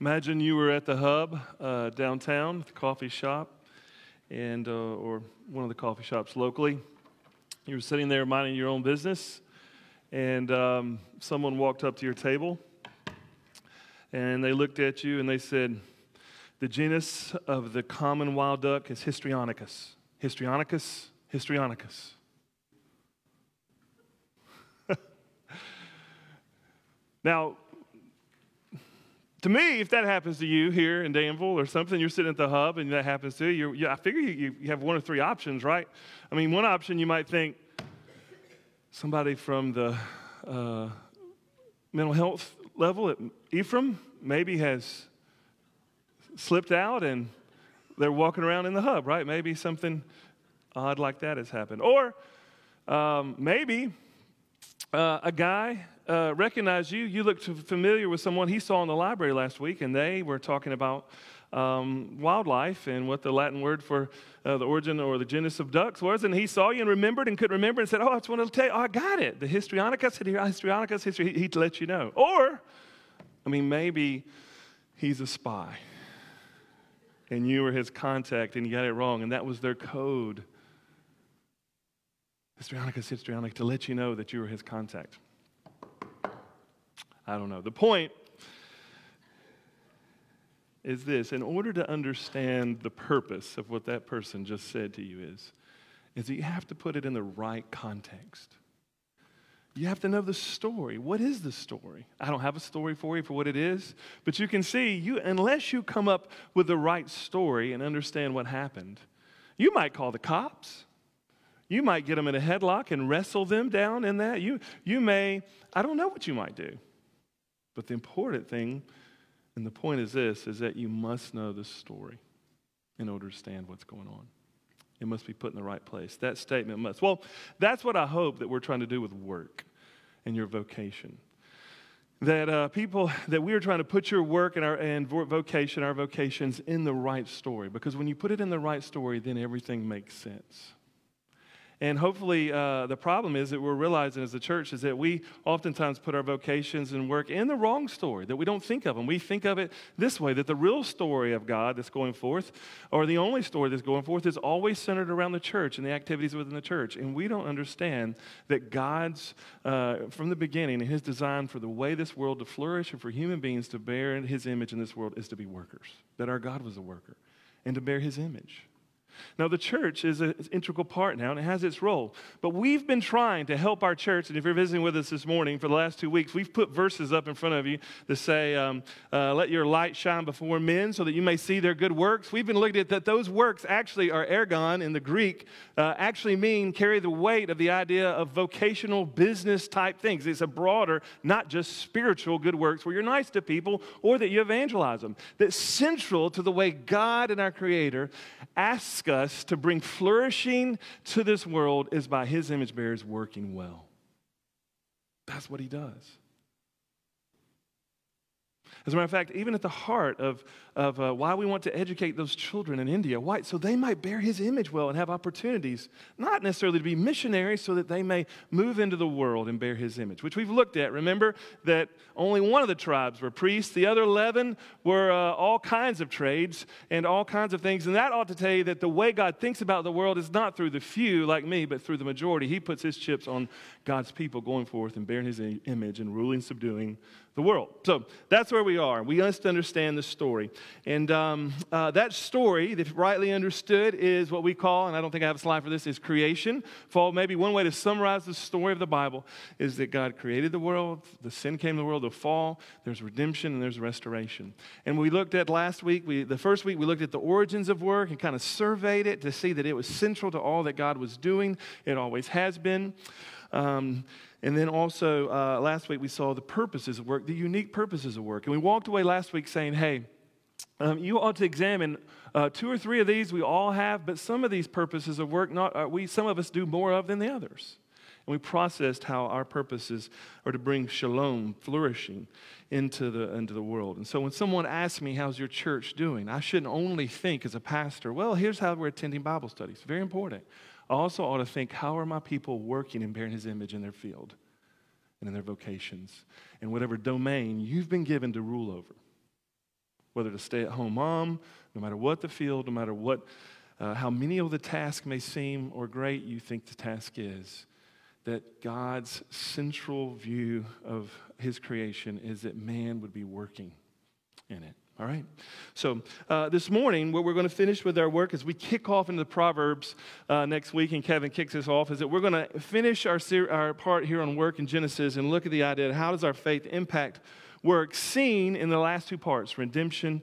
Imagine you were at the hub uh, downtown, the coffee shop, and uh, or one of the coffee shops locally. You were sitting there minding your own business, and um, someone walked up to your table, and they looked at you and they said, "The genus of the common wild duck is Histrionicus. Histrionicus. Histrionicus." now, to me, if that happens to you here in Danville or something, you're sitting at the hub and that happens to you, you I figure you, you have one or three options, right? I mean, one option you might think somebody from the uh, mental health level at Ephraim maybe has slipped out and they're walking around in the hub, right? Maybe something odd like that has happened. Or um, maybe uh, a guy uh, recognized you. You looked familiar with someone he saw in the library last week, and they were talking about um, wildlife and what the Latin word for uh, the origin or the genus of ducks was. And he saw you and remembered and could remember and said, Oh, I just want to tell you, oh, I got it. The Histrionicus, Histrionicus, history, he'd let you know. Or, I mean, maybe he's a spy and you were his contact and you got it wrong, and that was their code. Histrionicus, Histrionicus, to let you know that you were his contact. I don't know. The point is this in order to understand the purpose of what that person just said to you is, is that you have to put it in the right context. You have to know the story. What is the story? I don't have a story for you for what it is, but you can see you unless you come up with the right story and understand what happened, you might call the cops. You might get them in a headlock and wrestle them down in that. You, you may, I don't know what you might do. But the important thing, and the point is this, is that you must know the story in order to understand what's going on. It must be put in the right place. That statement must. Well, that's what I hope that we're trying to do with work and your vocation. That uh, people, that we are trying to put your work and our and vocation, our vocations in the right story. Because when you put it in the right story, then everything makes sense. And hopefully, uh, the problem is that we're realizing as a church is that we oftentimes put our vocations and work in the wrong story, that we don't think of them. We think of it this way that the real story of God that's going forth, or the only story that's going forth, is always centered around the church and the activities within the church. And we don't understand that God's, uh, from the beginning, and His design for the way this world to flourish and for human beings to bear His image in this world is to be workers, that our God was a worker, and to bear His image. Now, the church is an integral part now, and it has its role. But we've been trying to help our church, and if you're visiting with us this morning for the last two weeks, we've put verses up in front of you that say, um, uh, Let your light shine before men so that you may see their good works. We've been looking at that those works actually are ergon in the Greek, uh, actually mean carry the weight of the idea of vocational business type things. It's a broader, not just spiritual good works where you're nice to people or that you evangelize them. That's central to the way God and our Creator asks us to bring flourishing to this world is by his image bearers working well. That's what he does. As a matter of fact, even at the heart of, of uh, why we want to educate those children in India, why? So they might bear his image well and have opportunities, not necessarily to be missionaries, so that they may move into the world and bear his image, which we've looked at. Remember that only one of the tribes were priests, the other 11 were uh, all kinds of trades and all kinds of things. And that ought to tell you that the way God thinks about the world is not through the few like me, but through the majority. He puts his chips on God's people going forth and bearing his image and ruling, subduing the world. So that's where we are. We must understand the story. And um, uh, that story, if rightly understood, is what we call, and I don't think I have a slide for this, is creation. For maybe one way to summarize the story of the Bible is that God created the world, the sin came to the world, the fall, there's redemption, and there's restoration. And we looked at last week, we, the first week, we looked at the origins of work and kind of surveyed it to see that it was central to all that God was doing. It always has been. Um, and then also, uh, last week we saw the purposes of work, the unique purposes of work. And we walked away last week saying, hey, um, you ought to examine uh, two or three of these we all have, but some of these purposes of work, not, uh, we, some of us do more of than the others. And we processed how our purposes are to bring shalom, flourishing into the, into the world. And so when someone asks me, How's your church doing? I shouldn't only think as a pastor, Well, here's how we're attending Bible studies. Very important. I also ought to think, how are my people working and bearing his image in their field and in their vocations and whatever domain you've been given to rule over? whether to stay at home mom, no matter what the field, no matter what, uh, how menial the task may seem or great you think the task is, that God's central view of his creation is that man would be working in it. All right? So, uh, this morning, what we're going to finish with our work as we kick off into the Proverbs uh, next week, and Kevin kicks us off, is that we're going to finish our, ser- our part here on work in Genesis and look at the idea of how does our faith impact work seen in the last two parts redemption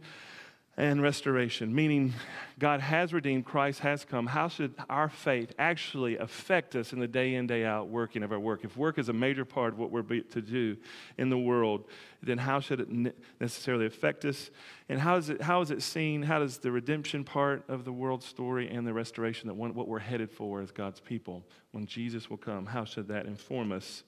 and restoration, meaning God has redeemed, Christ has come. How should our faith actually affect us in the day in, day out working of our work? If work is a major part of what we're to do in the world, then how should it necessarily affect us? And how is it, how is it seen? How does the redemption part of the world story and the restoration, that one, what we're headed for as God's people, when Jesus will come, how should that inform us?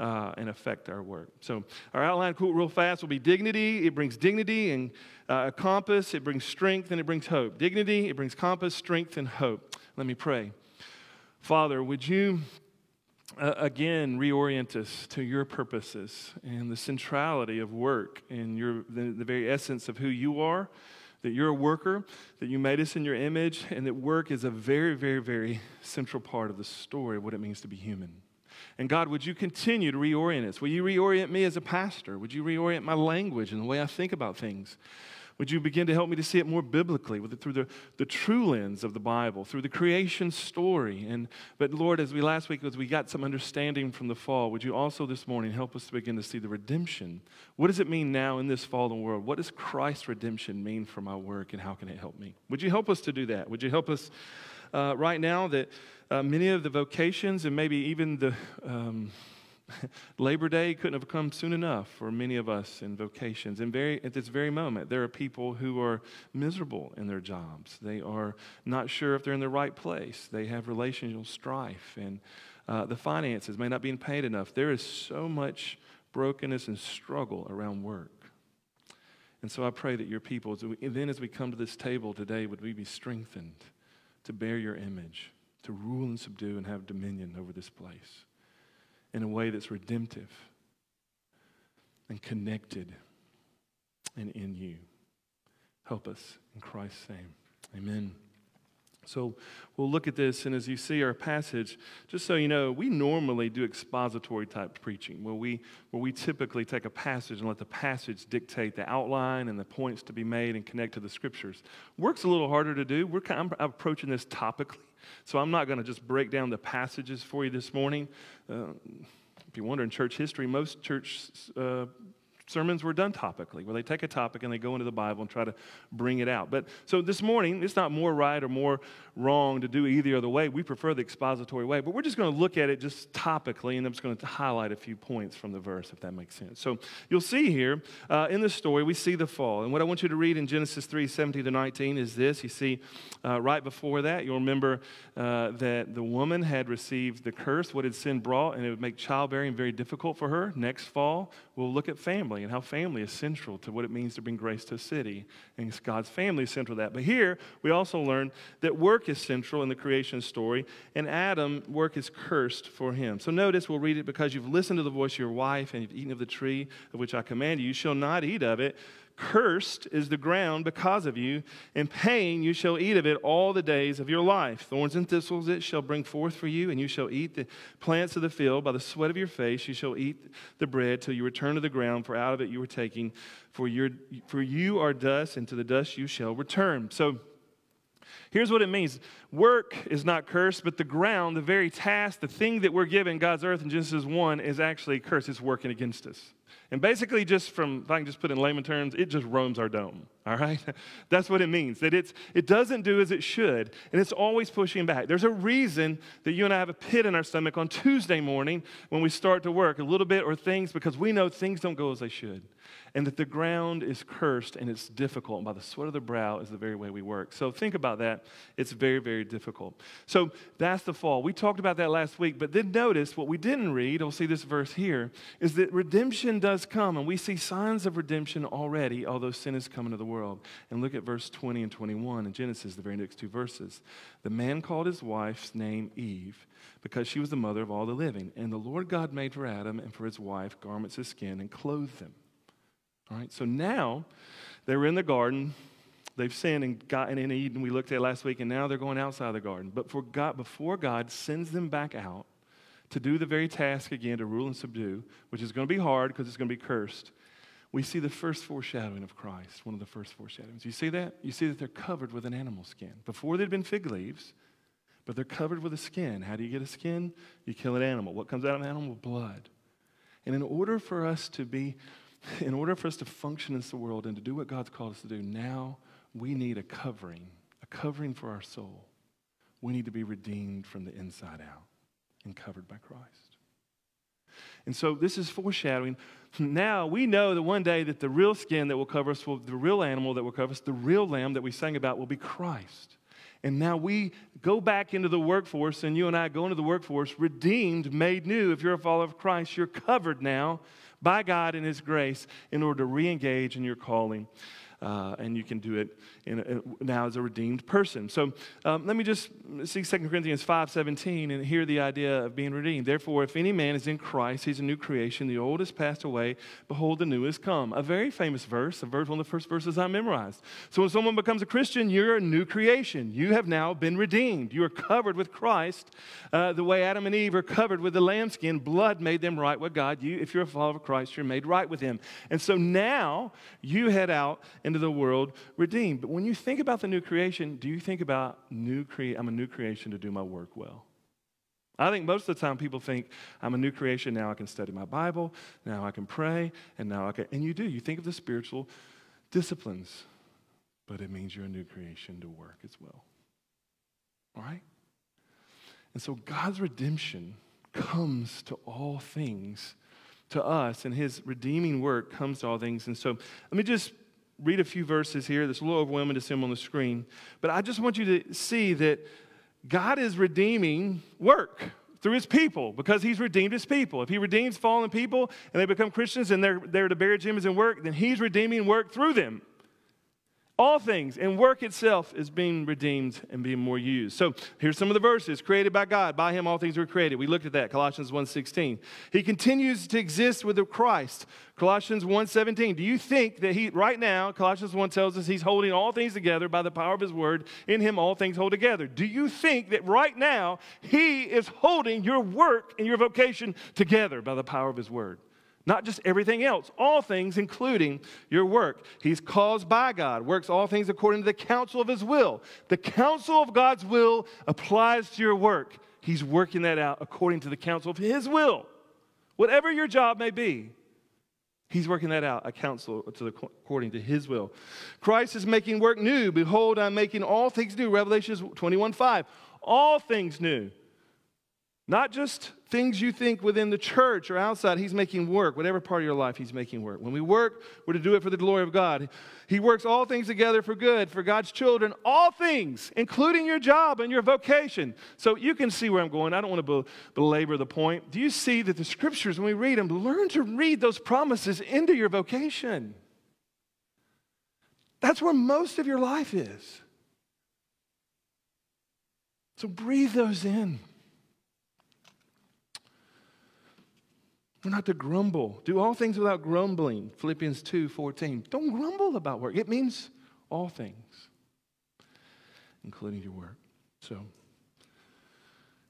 Uh, and affect our work. So, our outline, cool, real fast, will be dignity. It brings dignity and uh, a compass. It brings strength and it brings hope. Dignity, it brings compass, strength, and hope. Let me pray. Father, would you uh, again reorient us to your purposes and the centrality of work and your, the, the very essence of who you are? that you're a worker, that you made us in your image, and that work is a very, very, very central part of the story of what it means to be human. And God, would you continue to reorient us? Will you reorient me as a pastor? Would you reorient my language and the way I think about things? Would you begin to help me to see it more biblically, it, through the, the true lens of the Bible, through the creation story? And but Lord, as we last week, as we got some understanding from the fall, would you also this morning help us to begin to see the redemption? What does it mean now in this fallen world? What does Christ's redemption mean for my work, and how can it help me? Would you help us to do that? Would you help us uh, right now that uh, many of the vocations and maybe even the um, Labor Day couldn't have come soon enough for many of us in vocations. And very, at this very moment, there are people who are miserable in their jobs. They are not sure if they're in the right place. They have relational strife, and uh, the finances may not be paid enough. There is so much brokenness and struggle around work. And so I pray that your people, then as we come to this table today, would we be strengthened to bear your image to rule and subdue and have dominion over this place in a way that's redemptive and connected and in you. Help us in Christ's name. Amen. So we'll look at this, and as you see our passage, just so you know, we normally do expository type preaching, where we, where we typically take a passage and let the passage dictate the outline and the points to be made and connect to the scriptures. Work's a little harder to do. We're kind of, approaching this topically, so I'm not going to just break down the passages for you this morning. Uh, if you wonder in church history, most church uh, sermons were done topically, where they take a topic and they go into the Bible and try to bring it out. But so this morning, it's not more right or more wrong to do either other way. We prefer the expository way, but we're just going to look at it just topically, and I'm just going to highlight a few points from the verse, if that makes sense. So you'll see here uh, in the story, we see the fall. And what I want you to read in Genesis 3 17 to 19 is this. You see, uh, right before that, you'll remember uh, that the woman had received the curse, what had sin brought, and it would make childbearing very difficult for her. Next fall, we'll look at family and how family is central to what it means to bring grace to a city. And God's family is central to that. But here, we also learn that work is central in the creation story, and Adam, work is cursed for him. So notice, we'll read it because you've listened to the voice of your wife and you've eaten of the tree of which I command you. You shall not eat of it. Cursed is the ground because of you. In pain you shall eat of it all the days of your life. Thorns and thistles it shall bring forth for you, and you shall eat the plants of the field. By the sweat of your face you shall eat the bread till you return to the ground, for out of it you were taken. For, your, for you are dust, and to the dust you shall return. So, Here's what it means work is not cursed, but the ground, the very task, the thing that we're given, God's earth in Genesis 1, is actually cursed. It's working against us. And basically, just from, if I can just put in layman terms, it just roams our dome. All right? That's what it means. That it's, it doesn't do as it should, and it's always pushing back. There's a reason that you and I have a pit in our stomach on Tuesday morning when we start to work, a little bit or things, because we know things don't go as they should and that the ground is cursed and it's difficult. And by the sweat of the brow is the very way we work. So think about that. It's very, very difficult. So that's the fall. We talked about that last week, but then notice what we didn't read, we'll see this verse here, is that redemption does come, and we see signs of redemption already, although sin has come into the world. And look at verse 20 and 21 in Genesis, the very next two verses. The man called his wife's name Eve because she was the mother of all the living. And the Lord God made for Adam and for his wife garments of skin and clothed them. All right, so now They were in the garden. They've sinned and gotten in Eden, we looked at last week, and now they're going outside the garden. But for God, before God sends them back out to do the very task again to rule and subdue, which is going to be hard because it's going to be cursed, we see the first foreshadowing of Christ, one of the first foreshadowings. You see that? You see that they're covered with an animal skin. Before they'd been fig leaves, but they're covered with a skin. How do you get a skin? You kill an animal. What comes out of an animal? Blood. And in order for us to be, in order for us to function in this world and to do what God's called us to do, now we need a covering, a covering for our soul. We need to be redeemed from the inside out and covered by Christ. And so this is foreshadowing. Now we know that one day that the real skin that will cover us, will, the real animal that will cover us, the real lamb that we sang about will be Christ. And now we go back into the workforce, and you and I go into the workforce, redeemed, made new. If you're a follower of Christ, you're covered now by God and His grace in order to re engage in your calling uh, and you can do it in, now as a redeemed person. So um, let me just see 2 Corinthians 5.17 and hear the idea of being redeemed. Therefore, if any man is in Christ, he's a new creation. The old has passed away. Behold, the new has come. A very famous verse, a verse, one of the first verses I memorized. So when someone becomes a Christian, you're a new creation. You have now been redeemed. You are covered with Christ uh, the way Adam and Eve are covered with the lambskin. Blood made them right with God. You, if you're a follower of Christ, you're made right with him. And so now you head out and into the world redeemed. But when you think about the new creation, do you think about new cre- I'm a new creation to do my work well? I think most of the time people think I'm a new creation, now I can study my Bible, now I can pray, and now I can and you do. You think of the spiritual disciplines, but it means you're a new creation to work as well. All right? And so God's redemption comes to all things to us, and his redeeming work comes to all things. And so let me just read a few verses here. That's a little overwhelming to see them on the screen. But I just want you to see that God is redeeming work through his people because he's redeemed his people. If he redeems fallen people and they become Christians and they're there to bear him in work, then he's redeeming work through them. All things and work itself is being redeemed and being more used. So here's some of the verses created by God. By him all things were created. We looked at that, Colossians 1.16. He continues to exist with the Christ. Colossians 1.17. Do you think that he, right now, Colossians 1 tells us he's holding all things together by the power of his word. In him all things hold together. Do you think that right now he is holding your work and your vocation together by the power of his word? Not just everything else, all things, including your work. He's caused by God, works all things according to the counsel of his will. The counsel of God's will applies to your work. He's working that out according to the counsel of his will. Whatever your job may be, He's working that out, a counsel to the, according to his will. Christ is making work new. Behold, I'm making all things new. Revelation 21 5. All things new. Not just things you think within the church or outside. He's making work. Whatever part of your life, He's making work. When we work, we're to do it for the glory of God. He works all things together for good, for God's children, all things, including your job and your vocation. So you can see where I'm going. I don't want to belabor the point. Do you see that the scriptures, when we read them, learn to read those promises into your vocation? That's where most of your life is. So breathe those in. We're not to grumble. Do all things without grumbling. Philippians 2 14. Don't grumble about work. It means all things, including your work. So,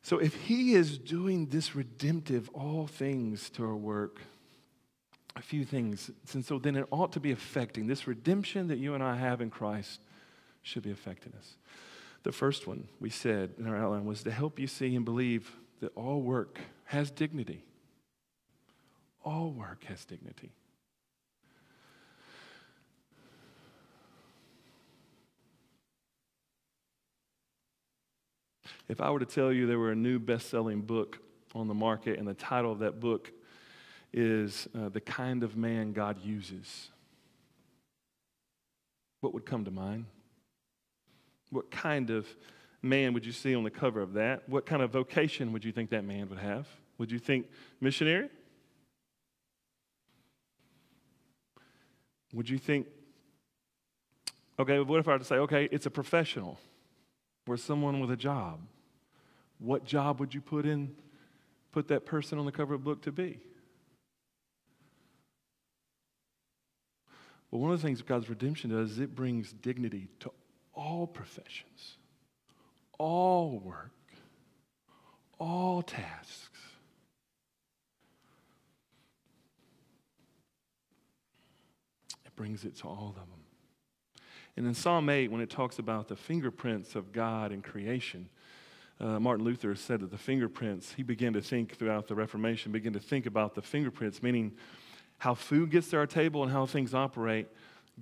so if he is doing this redemptive all things to our work, a few things, and so then it ought to be affecting this redemption that you and I have in Christ should be affecting us. The first one we said in our outline was to help you see and believe that all work has dignity. All work has dignity. If I were to tell you there were a new best selling book on the market, and the title of that book is uh, The Kind of Man God Uses, what would come to mind? What kind of man would you see on the cover of that? What kind of vocation would you think that man would have? Would you think missionary? Would you think, okay, what if I were to say, okay, it's a professional or someone with a job? What job would you put in, put that person on the cover of the book to be? Well, one of the things God's redemption does is it brings dignity to all professions, all work, all tasks. It brings it to all of them. And in Psalm 8, when it talks about the fingerprints of God in creation, uh, Martin Luther said that the fingerprints, he began to think throughout the Reformation, began to think about the fingerprints, meaning how food gets to our table and how things operate.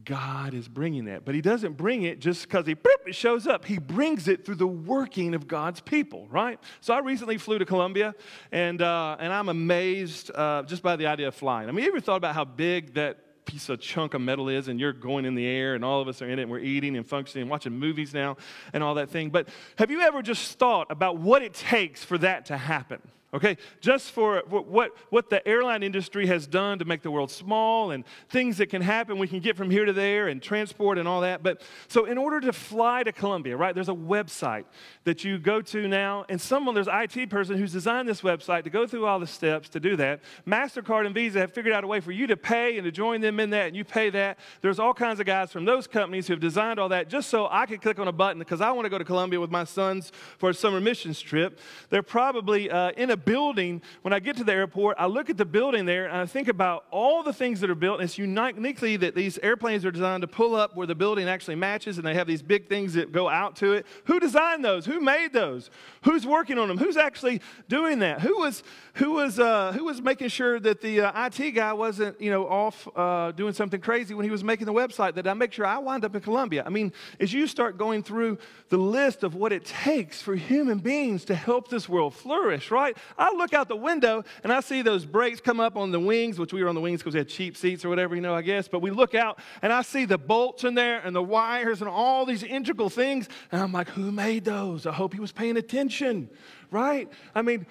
God is bringing that. But he doesn't bring it just because he boop, it shows up. He brings it through the working of God's people, right? So I recently flew to Colombia, and, uh, and I'm amazed uh, just by the idea of flying. I mean, you ever thought about how big that piece of chunk of metal is and you're going in the air and all of us are in it and we're eating and functioning and watching movies now and all that thing. But have you ever just thought about what it takes for that to happen? Okay? Just for what, what the airline industry has done to make the world small and things that can happen, we can get from here to there and transport and all that. But so, in order to fly to Colombia, right, there's a website that you go to now, and someone, there's an IT person who's designed this website to go through all the steps to do that. MasterCard and Visa have figured out a way for you to pay and to join them in that, and you pay that. There's all kinds of guys from those companies who have designed all that just so I can click on a button because I want to go to Colombia with my sons for a summer missions trip. They're probably uh, in a building, when I get to the airport, I look at the building there and I think about all the things that are built. And it's uniquely that these airplanes are designed to pull up where the building actually matches and they have these big things that go out to it. Who designed those? Who made those? Who's working on them? Who's actually doing that? Who was, who was, uh, who was making sure that the uh, IT guy wasn't, you know, off uh, doing something crazy when he was making the website that I make sure I wind up in Colombia? I mean, as you start going through the list of what it takes for human beings to help this world flourish, right? I look out the window and I see those brakes come up on the wings, which we were on the wings because we had cheap seats or whatever, you know, I guess. But we look out and I see the bolts in there and the wires and all these integral things. And I'm like, who made those? I hope he was paying attention, right? I mean,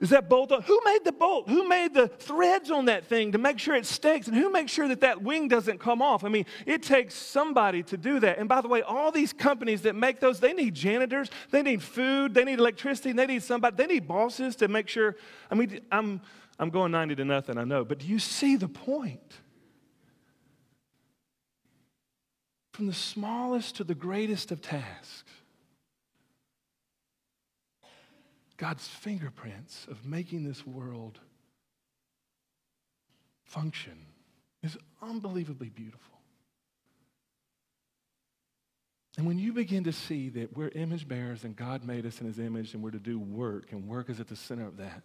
is that bolt? Who made the bolt? Who made the threads on that thing to make sure it sticks? And who makes sure that that wing doesn't come off? I mean, it takes somebody to do that. And by the way, all these companies that make those, they need janitors, they need food, they need electricity, they need somebody, they need bosses to make sure. I mean, I'm, I'm going 90 to nothing, I know, but do you see the point? From the smallest to the greatest of tasks. God's fingerprints of making this world function is unbelievably beautiful. And when you begin to see that we're image bearers and God made us in his image and we're to do work, and work is at the center of that,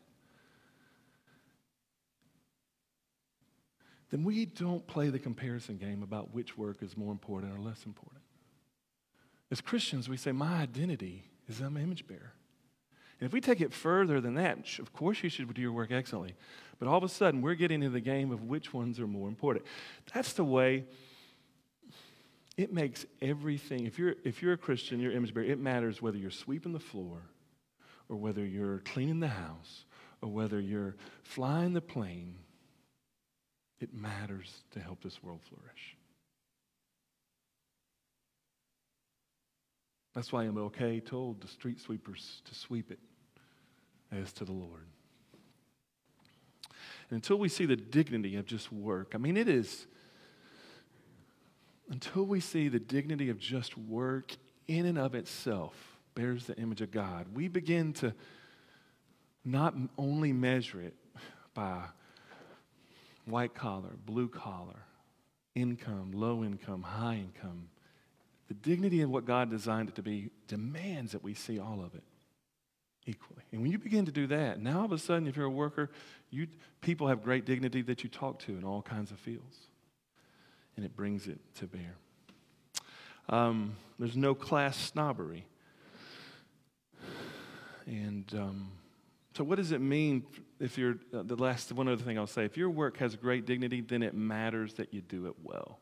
then we don't play the comparison game about which work is more important or less important. As Christians, we say, My identity is I'm an image bearer. And if we take it further than that, of course you should do your work excellently. But all of a sudden, we're getting into the game of which ones are more important. That's the way it makes everything. If you're, if you're a Christian, you're image bearer, it matters whether you're sweeping the floor or whether you're cleaning the house or whether you're flying the plane. It matters to help this world flourish. That's why MLK told the street sweepers to sweep it as to the Lord. And until we see the dignity of just work, I mean, it is, until we see the dignity of just work in and of itself bears the image of God, we begin to not only measure it by white collar, blue collar, income, low income, high income, the dignity of what God designed it to be demands that we see all of it equally. And when you begin to do that, now all of a sudden, if you're a worker, you, people have great dignity that you talk to in all kinds of fields. And it brings it to bear. Um, there's no class snobbery. And um, so, what does it mean if you're, uh, the last, one other thing I'll say, if your work has great dignity, then it matters that you do it well.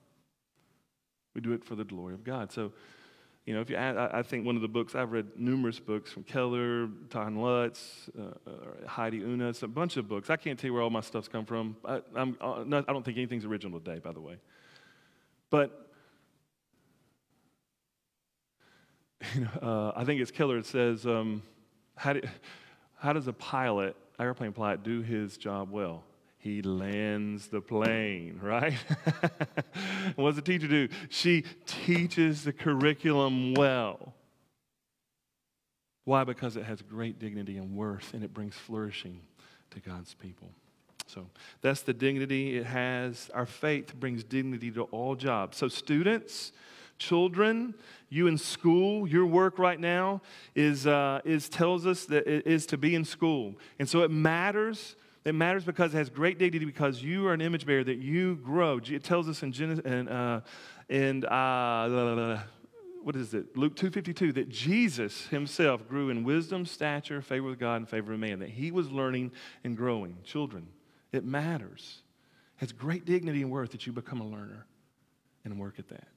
We do it for the glory of God. So, you know, if you, I, I think one of the books I've read numerous books from Keller, Ton Lutz, uh, uh, Heidi Unas, a bunch of books. I can't tell you where all my stuff's come from. I, I'm, uh, not, I don't think anything's original today, by the way. But you know, uh, I think it's Keller. It says, um, how, do, how does a pilot, airplane pilot, do his job well? He lands the plane, right? what does the teacher do? She teaches the curriculum well. Why? Because it has great dignity and worth and it brings flourishing to God's people. So that's the dignity it has. Our faith brings dignity to all jobs. So, students, children, you in school, your work right now is, uh, is tells us that it is to be in school. And so it matters. It matters because it has great dignity because you are an image bearer that you grow. It tells us in Genesis and uh, and uh, what is it? Luke 2:52 that Jesus himself grew in wisdom, stature, favor with God, and favor with man. That he was learning and growing. Children, it matters. It has great dignity and worth that you become a learner and work at that.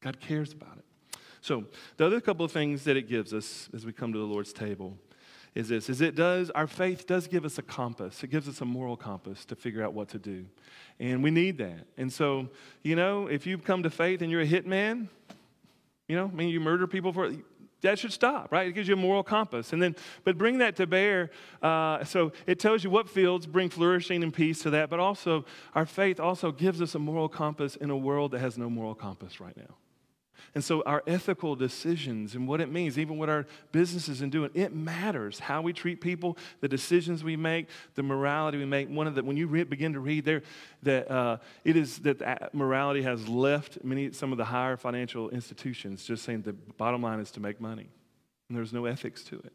God cares about it. So, the other couple of things that it gives us as we come to the Lord's table is this is it does our faith does give us a compass. It gives us a moral compass to figure out what to do. And we need that. And so, you know, if you've come to faith and you're a hitman, you know, I mean you murder people for that should stop, right? It gives you a moral compass. And then, but bring that to bear. Uh, so it tells you what fields bring flourishing and peace to that, but also our faith also gives us a moral compass in a world that has no moral compass right now. And so our ethical decisions and what it means, even what our businesses and doing, it matters. How we treat people, the decisions we make, the morality we make. One of the when you re- begin to read there, that uh, it is that morality has left many some of the higher financial institutions, just saying the bottom line is to make money, and there's no ethics to it.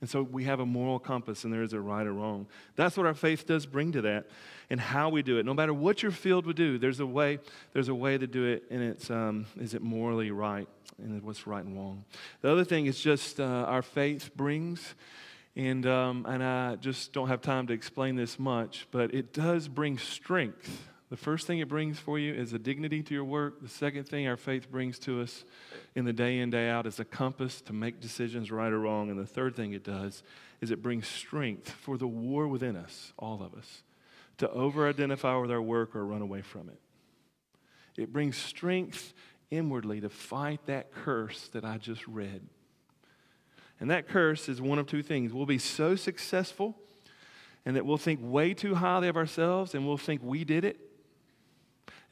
And so we have a moral compass, and there is a right or wrong. That's what our faith does bring to that, and how we do it. No matter what your field would do, there's a way. There's a way to do it, and it's um, is it morally right, and what's right and wrong. The other thing is just uh, our faith brings, and um, and I just don't have time to explain this much, but it does bring strength the first thing it brings for you is a dignity to your work. The second thing our faith brings to us in the day in, day out is a compass to make decisions right or wrong. And the third thing it does is it brings strength for the war within us, all of us, to over identify with our work or run away from it. It brings strength inwardly to fight that curse that I just read. And that curse is one of two things. We'll be so successful and that we'll think way too highly of ourselves and we'll think we did it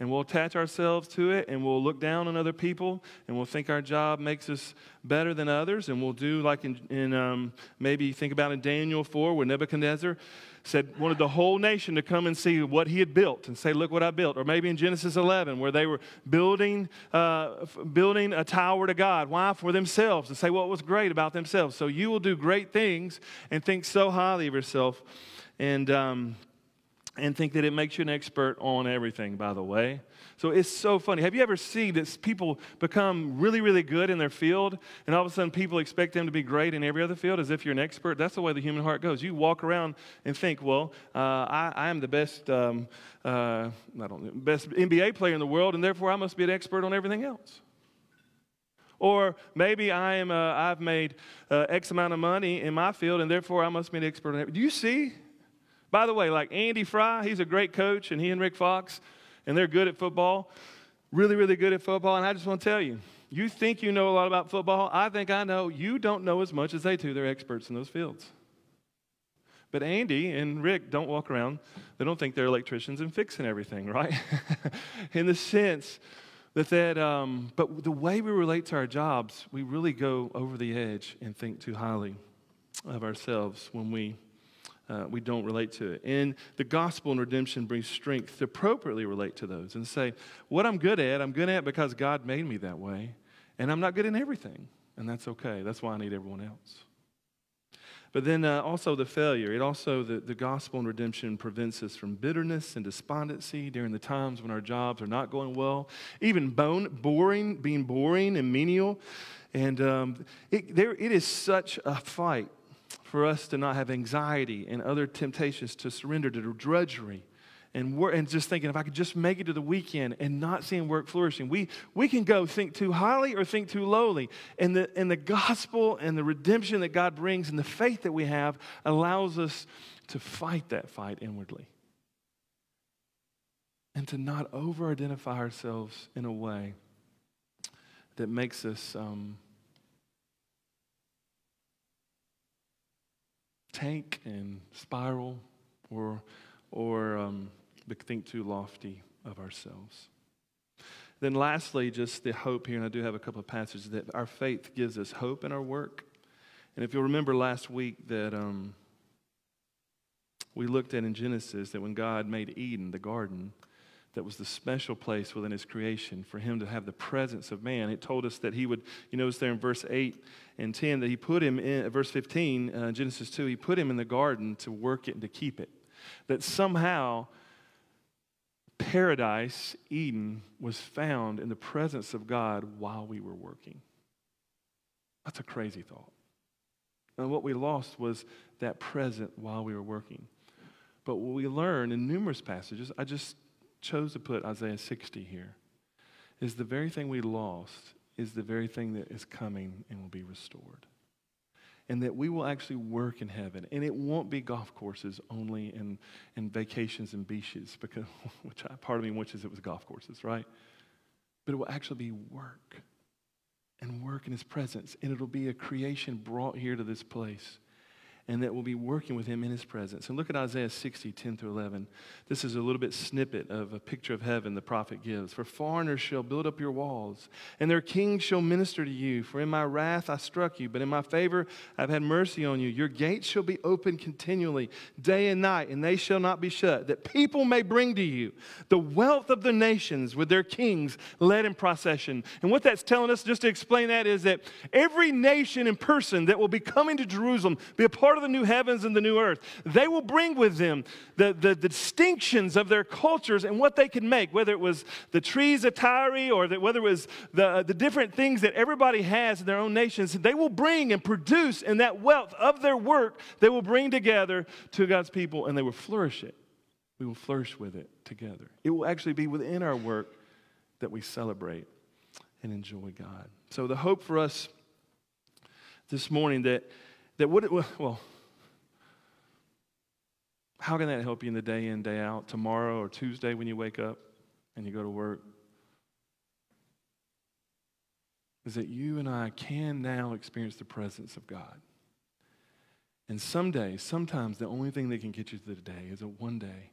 and we'll attach ourselves to it and we'll look down on other people and we'll think our job makes us better than others and we'll do like in, in um, maybe think about in daniel 4 where nebuchadnezzar said wanted the whole nation to come and see what he had built and say look what i built. Or maybe in genesis 11 where they were building uh, building a tower to god. Why? For themselves to say what was great about themselves. So you will do great things and think so highly of yourself. And um, and think that it makes you an expert on everything, by the way. So it's so funny. Have you ever seen that people become really, really good in their field, and all of a sudden people expect them to be great in every other field as if you're an expert? That's the way the human heart goes. You walk around and think, well, uh, I, I, am the best, um, uh, I don't know, best NBA player in the world, and therefore I must be an expert on everything else. Or maybe I am, uh, I've made uh, X amount of money in my field, and therefore I must be an expert on everything. Do you see by the way, like Andy Fry, he's a great coach, and he and Rick Fox, and they're good at football, really, really good at football. And I just want to tell you, you think you know a lot about football. I think I know. You don't know as much as they do. They're experts in those fields. But Andy and Rick don't walk around, they don't think they're electricians and fixing everything, right? in the sense that that, um, but the way we relate to our jobs, we really go over the edge and think too highly of ourselves when we uh, we don't relate to it. And the gospel and redemption brings strength to appropriately relate to those and say, what I'm good at, I'm good at because God made me that way. And I'm not good in everything. And that's okay. That's why I need everyone else. But then uh, also the failure. It also, the, the gospel and redemption prevents us from bitterness and despondency during the times when our jobs are not going well, even bone, boring, being boring and menial. And um, it, there, it is such a fight for us to not have anxiety and other temptations to surrender to drudgery and, and just thinking if I could just make it to the weekend and not seeing work flourishing. We, we can go think too highly or think too lowly. And the, and the gospel and the redemption that God brings and the faith that we have allows us to fight that fight inwardly and to not over identify ourselves in a way that makes us um, tank and spiral or, or um, think too lofty of ourselves. Then, lastly, just the hope here, and I do have a couple of passages that our faith gives us hope in our work. And if you'll remember last week that um, we looked at in Genesis that when God made Eden, the garden, that was the special place within his creation for him to have the presence of man. It told us that he would, you notice there in verse 8 and 10 that he put him in, verse 15, uh, Genesis 2, he put him in the garden to work it and to keep it. That somehow paradise, Eden, was found in the presence of God while we were working. That's a crazy thought. And what we lost was that present while we were working. But what we learn in numerous passages, I just chose to put Isaiah 60 here, is the very thing we lost is the very thing that is coming and will be restored. And that we will actually work in heaven. And it won't be golf courses only and, and vacations and beaches, because which I, part of me wishes it was golf courses, right? But it will actually be work and work in his presence. And it'll be a creation brought here to this place and that we'll be working with him in his presence. And look at Isaiah 60, 10 through 11. This is a little bit snippet of a picture of heaven the prophet gives. For foreigners shall build up your walls, and their kings shall minister to you. For in my wrath I struck you, but in my favor I've had mercy on you. Your gates shall be open continually, day and night, and they shall not be shut, that people may bring to you the wealth of the nations with their kings led in procession. And what that's telling us, just to explain that, is that every nation and person that will be coming to Jerusalem, be a part part of the new heavens and the new earth. They will bring with them the, the, the distinctions of their cultures and what they can make, whether it was the trees of Tyre or the, whether it was the, uh, the different things that everybody has in their own nations. They will bring and produce in that wealth of their work, they will bring together to God's people and they will flourish it. We will flourish with it together. It will actually be within our work that we celebrate and enjoy God. So, the hope for us this morning that that would it, well, how can that help you in the day in, day out, tomorrow or Tuesday when you wake up and you go to work? Is that you and I can now experience the presence of God. And someday, sometimes the only thing that can get you through the day is that one day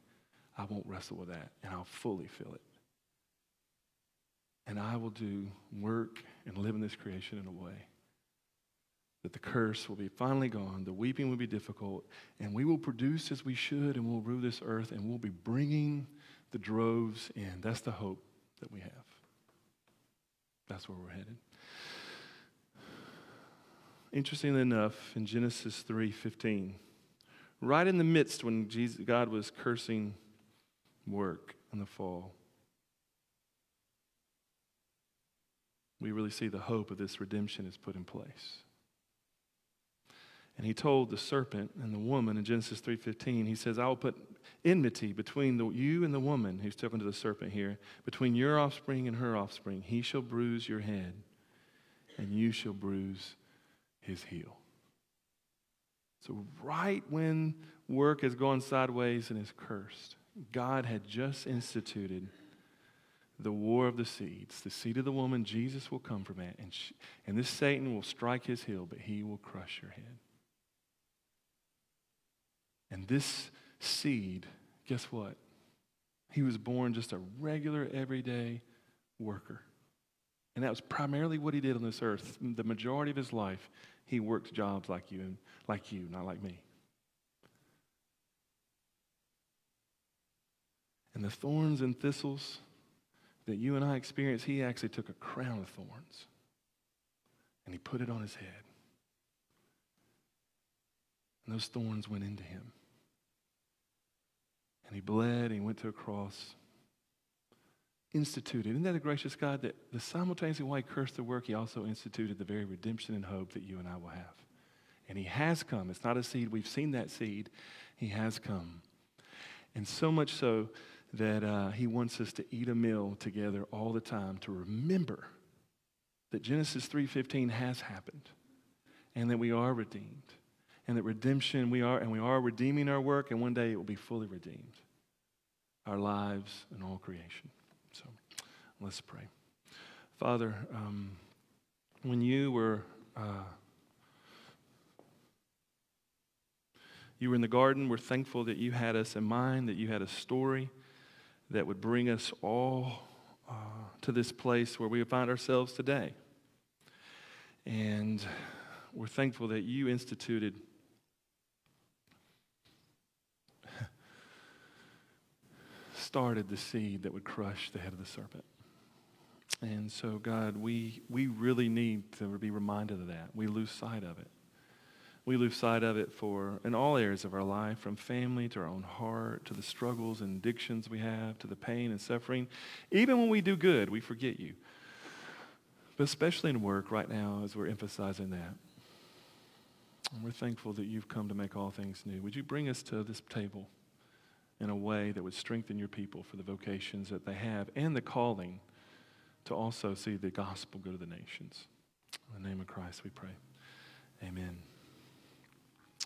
I won't wrestle with that and I'll fully feel it. And I will do work and live in this creation in a way that the curse will be finally gone, the weeping will be difficult, and we will produce as we should, and we'll rule this earth, and we'll be bringing the droves in. That's the hope that we have. That's where we're headed. Interestingly enough, in Genesis 3:15, right in the midst when Jesus, God was cursing work in the fall, we really see the hope of this redemption is put in place. And he told the serpent and the woman in Genesis 3:15, he says, "I will put enmity between the, you and the woman who's talking to the serpent here, between your offspring and her offspring. He shall bruise your head, and you shall bruise his heel." So right when work has gone sideways and is cursed, God had just instituted the war of the seeds. The seed of the woman, Jesus will come from it, and, she, and this Satan will strike his heel, but he will crush your head. And this seed, guess what? He was born just a regular, everyday worker. And that was primarily what he did on this earth. The majority of his life, he worked jobs like you and like you, not like me. And the thorns and thistles that you and I experience, he actually took a crown of thorns and he put it on his head. And those thorns went into him. And he bled and he went to a cross. Instituted. Isn't that a gracious God that the simultaneously while he cursed the work, he also instituted the very redemption and hope that you and I will have. And he has come. It's not a seed. We've seen that seed. He has come. And so much so that uh, he wants us to eat a meal together all the time to remember that Genesis 3:15 has happened and that we are redeemed and that redemption we are and we are redeeming our work and one day it will be fully redeemed our lives and all creation so let's pray father um, when you were uh, You were in the garden. We're thankful that you had us in mind, that you had a story that would bring us all uh, to this place where we find ourselves today. And we're thankful that you instituted started the seed that would crush the head of the serpent. And so, God, we, we really need to be reminded of that. We lose sight of it. We lose sight of it for in all areas of our life, from family to our own heart, to the struggles and addictions we have, to the pain and suffering. Even when we do good, we forget you. But especially in work right now, as we're emphasizing that. And we're thankful that you've come to make all things new. Would you bring us to this table in a way that would strengthen your people for the vocations that they have and the calling to also see the gospel go to the nations? In the name of Christ, we pray. Amen.